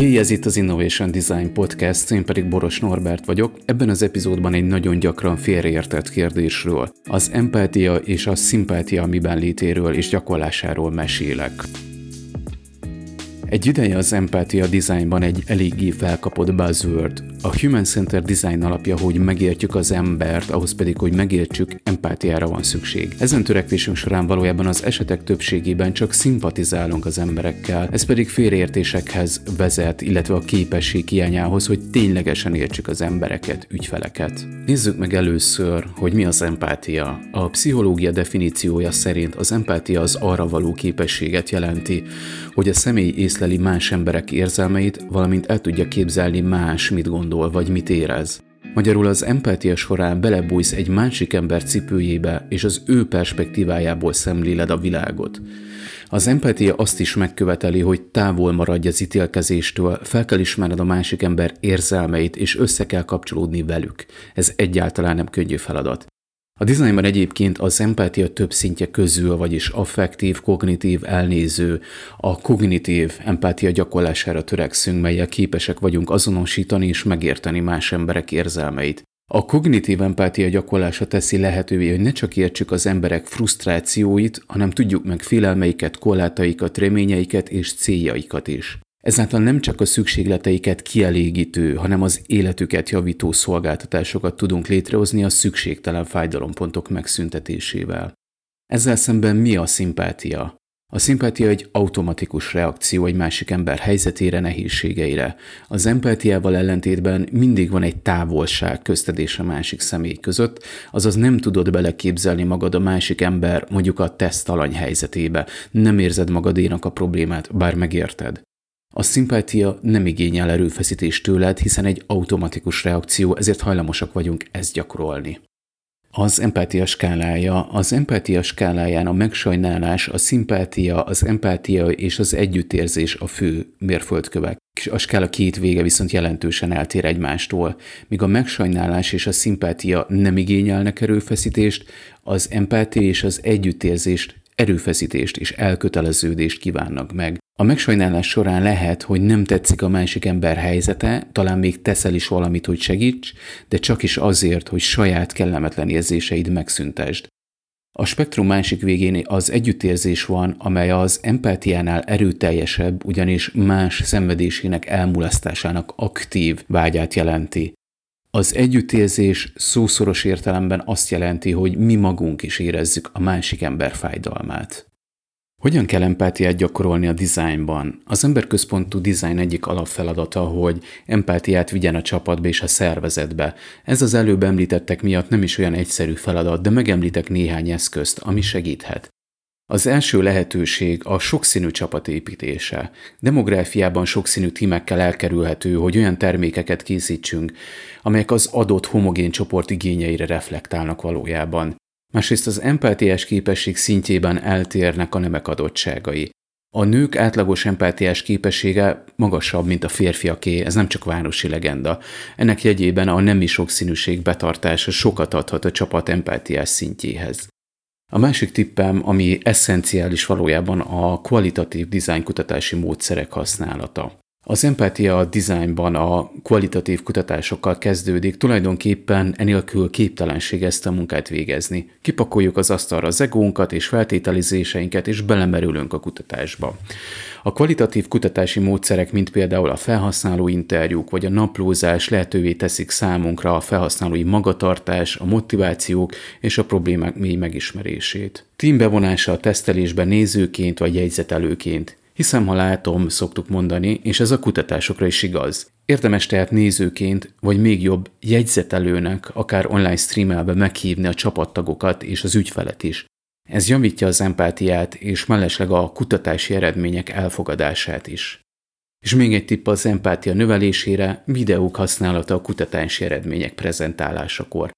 ez itt az Innovation Design Podcast, én pedig Boros Norbert vagyok. Ebben az epizódban egy nagyon gyakran félreértett kérdésről, az empátia és a szimpátia miben létéről és gyakorlásáról mesélek. Egy ideje az empátia designban egy eléggé felkapott buzzword. A Human Center Design alapja, hogy megértjük az embert, ahhoz pedig, hogy megértsük, empátiára van szükség. Ezen törekvésünk során valójában az esetek többségében csak szimpatizálunk az emberekkel, ez pedig félreértésekhez vezet, illetve a képesség hiányához, hogy ténylegesen értsük az embereket, ügyfeleket. Nézzük meg először, hogy mi az empátia. A pszichológia definíciója szerint az empátia az arra való képességet jelenti, hogy a személy észleli más emberek érzelmeit, valamint el tudja képzelni más mit gondol vagy mit érez. Magyarul az empátia során belebújsz egy másik ember cipőjébe, és az ő perspektívájából szemléled a világot. Az empátia azt is megköveteli, hogy távol maradj az ítélkezéstől, fel kell ismerned a másik ember érzelmeit, és össze kell kapcsolódni velük. Ez egyáltalán nem könnyű feladat. A dizájnban egyébként az empátia több szintje közül, vagyis affektív, kognitív, elnéző, a kognitív empátia gyakorlására törekszünk, melyel képesek vagyunk azonosítani és megérteni más emberek érzelmeit. A kognitív empátia gyakorlása teszi lehetővé, hogy ne csak értsük az emberek frusztrációit, hanem tudjuk meg félelmeiket, korlátaikat, reményeiket és céljaikat is. Ezáltal nem csak a szükségleteiket kielégítő, hanem az életüket javító szolgáltatásokat tudunk létrehozni a szükségtelen fájdalompontok megszüntetésével. Ezzel szemben mi a szimpátia? A szimpátia egy automatikus reakció egy másik ember helyzetére, nehézségeire. Az empátiával ellentétben mindig van egy távolság köztedés a másik személy között, azaz nem tudod beleképzelni magad a másik ember mondjuk a tesztalany helyzetébe, nem érzed magadénak a problémát, bár megérted. A szimpátia nem igényel erőfeszítést tőled, hiszen egy automatikus reakció, ezért hajlamosak vagyunk ezt gyakorolni. Az empátia skálája. Az empátia skáláján a megsajnálás, a szimpátia, az empátia és az együttérzés a fő mérföldkövek. A skála két vége viszont jelentősen eltér egymástól. Míg a megsajnálás és a szimpátia nem igényelnek erőfeszítést, az empátia és az együttérzést erőfeszítést és elköteleződést kívánnak meg. A megsajnálás során lehet, hogy nem tetszik a másik ember helyzete, talán még teszel is valamit, hogy segíts, de csak is azért, hogy saját kellemetlen érzéseid megszüntesd. A spektrum másik végén az együttérzés van, amely az empátiánál erőteljesebb, ugyanis más szenvedésének elmulasztásának aktív vágyát jelenti. Az együttérzés szószoros értelemben azt jelenti, hogy mi magunk is érezzük a másik ember fájdalmát. Hogyan kell empátiát gyakorolni a dizájnban? Az emberközpontú dizájn egyik alapfeladata, hogy empátiát vigyen a csapatba és a szervezetbe. Ez az előbb említettek miatt nem is olyan egyszerű feladat, de megemlítek néhány eszközt, ami segíthet. Az első lehetőség a sokszínű csapat építése. Demográfiában sokszínű tímekkel elkerülhető, hogy olyan termékeket készítsünk, amelyek az adott homogén csoport igényeire reflektálnak valójában. Másrészt az empátiás képesség szintjében eltérnek a nemek adottságai. A nők átlagos empátiás képessége magasabb, mint a férfiaké, ez nem csak városi legenda. Ennek jegyében a nemi sokszínűség betartása sokat adhat a csapat empátiás szintjéhez. A másik tippem, ami eszenciális valójában a kvalitatív dizájnkutatási módszerek használata. Az empátia a dizájnban a kvalitatív kutatásokkal kezdődik, tulajdonképpen enélkül képtelenség ezt a munkát végezni. Kipakoljuk az asztalra az egónkat és feltételizéseinket, és belemerülünk a kutatásba. A kvalitatív kutatási módszerek, mint például a felhasználó interjúk vagy a naplózás lehetővé teszik számunkra a felhasználói magatartás, a motivációk és a problémák mély megismerését. Team bevonása a tesztelésben nézőként vagy jegyzetelőként. Hiszem, ha látom, szoktuk mondani, és ez a kutatásokra is igaz. Érdemes tehát nézőként, vagy még jobb, jegyzetelőnek, akár online streamelve meghívni a csapattagokat és az ügyfelet is. Ez javítja az empátiát és mellesleg a kutatási eredmények elfogadását is. És még egy tipp az empátia növelésére, videók használata a kutatási eredmények prezentálásakor.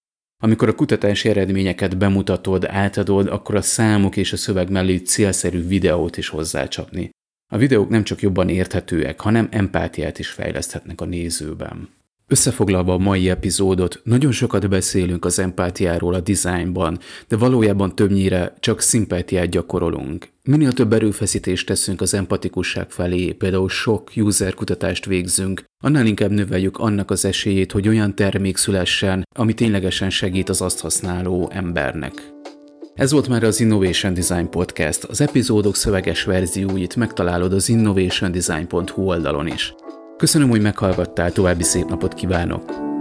Amikor a kutatási eredményeket bemutatod, átadod, akkor a számok és a szöveg mellé célszerű videót is hozzácsapni. A videók nem csak jobban érthetőek, hanem empátiát is fejleszthetnek a nézőben. Összefoglalva a mai epizódot, nagyon sokat beszélünk az empátiáról a dizájnban, de valójában többnyire csak szimpátiát gyakorolunk. Minél több erőfeszítést teszünk az empatikusság felé, például sok user kutatást végzünk, annál inkább növeljük annak az esélyét, hogy olyan termék szülessen, ami ténylegesen segít az azt használó embernek. Ez volt már az Innovation Design Podcast. Az epizódok szöveges verzióit megtalálod az innovationdesign.hu oldalon is. Köszönöm, hogy meghallgattál, további szép napot kívánok!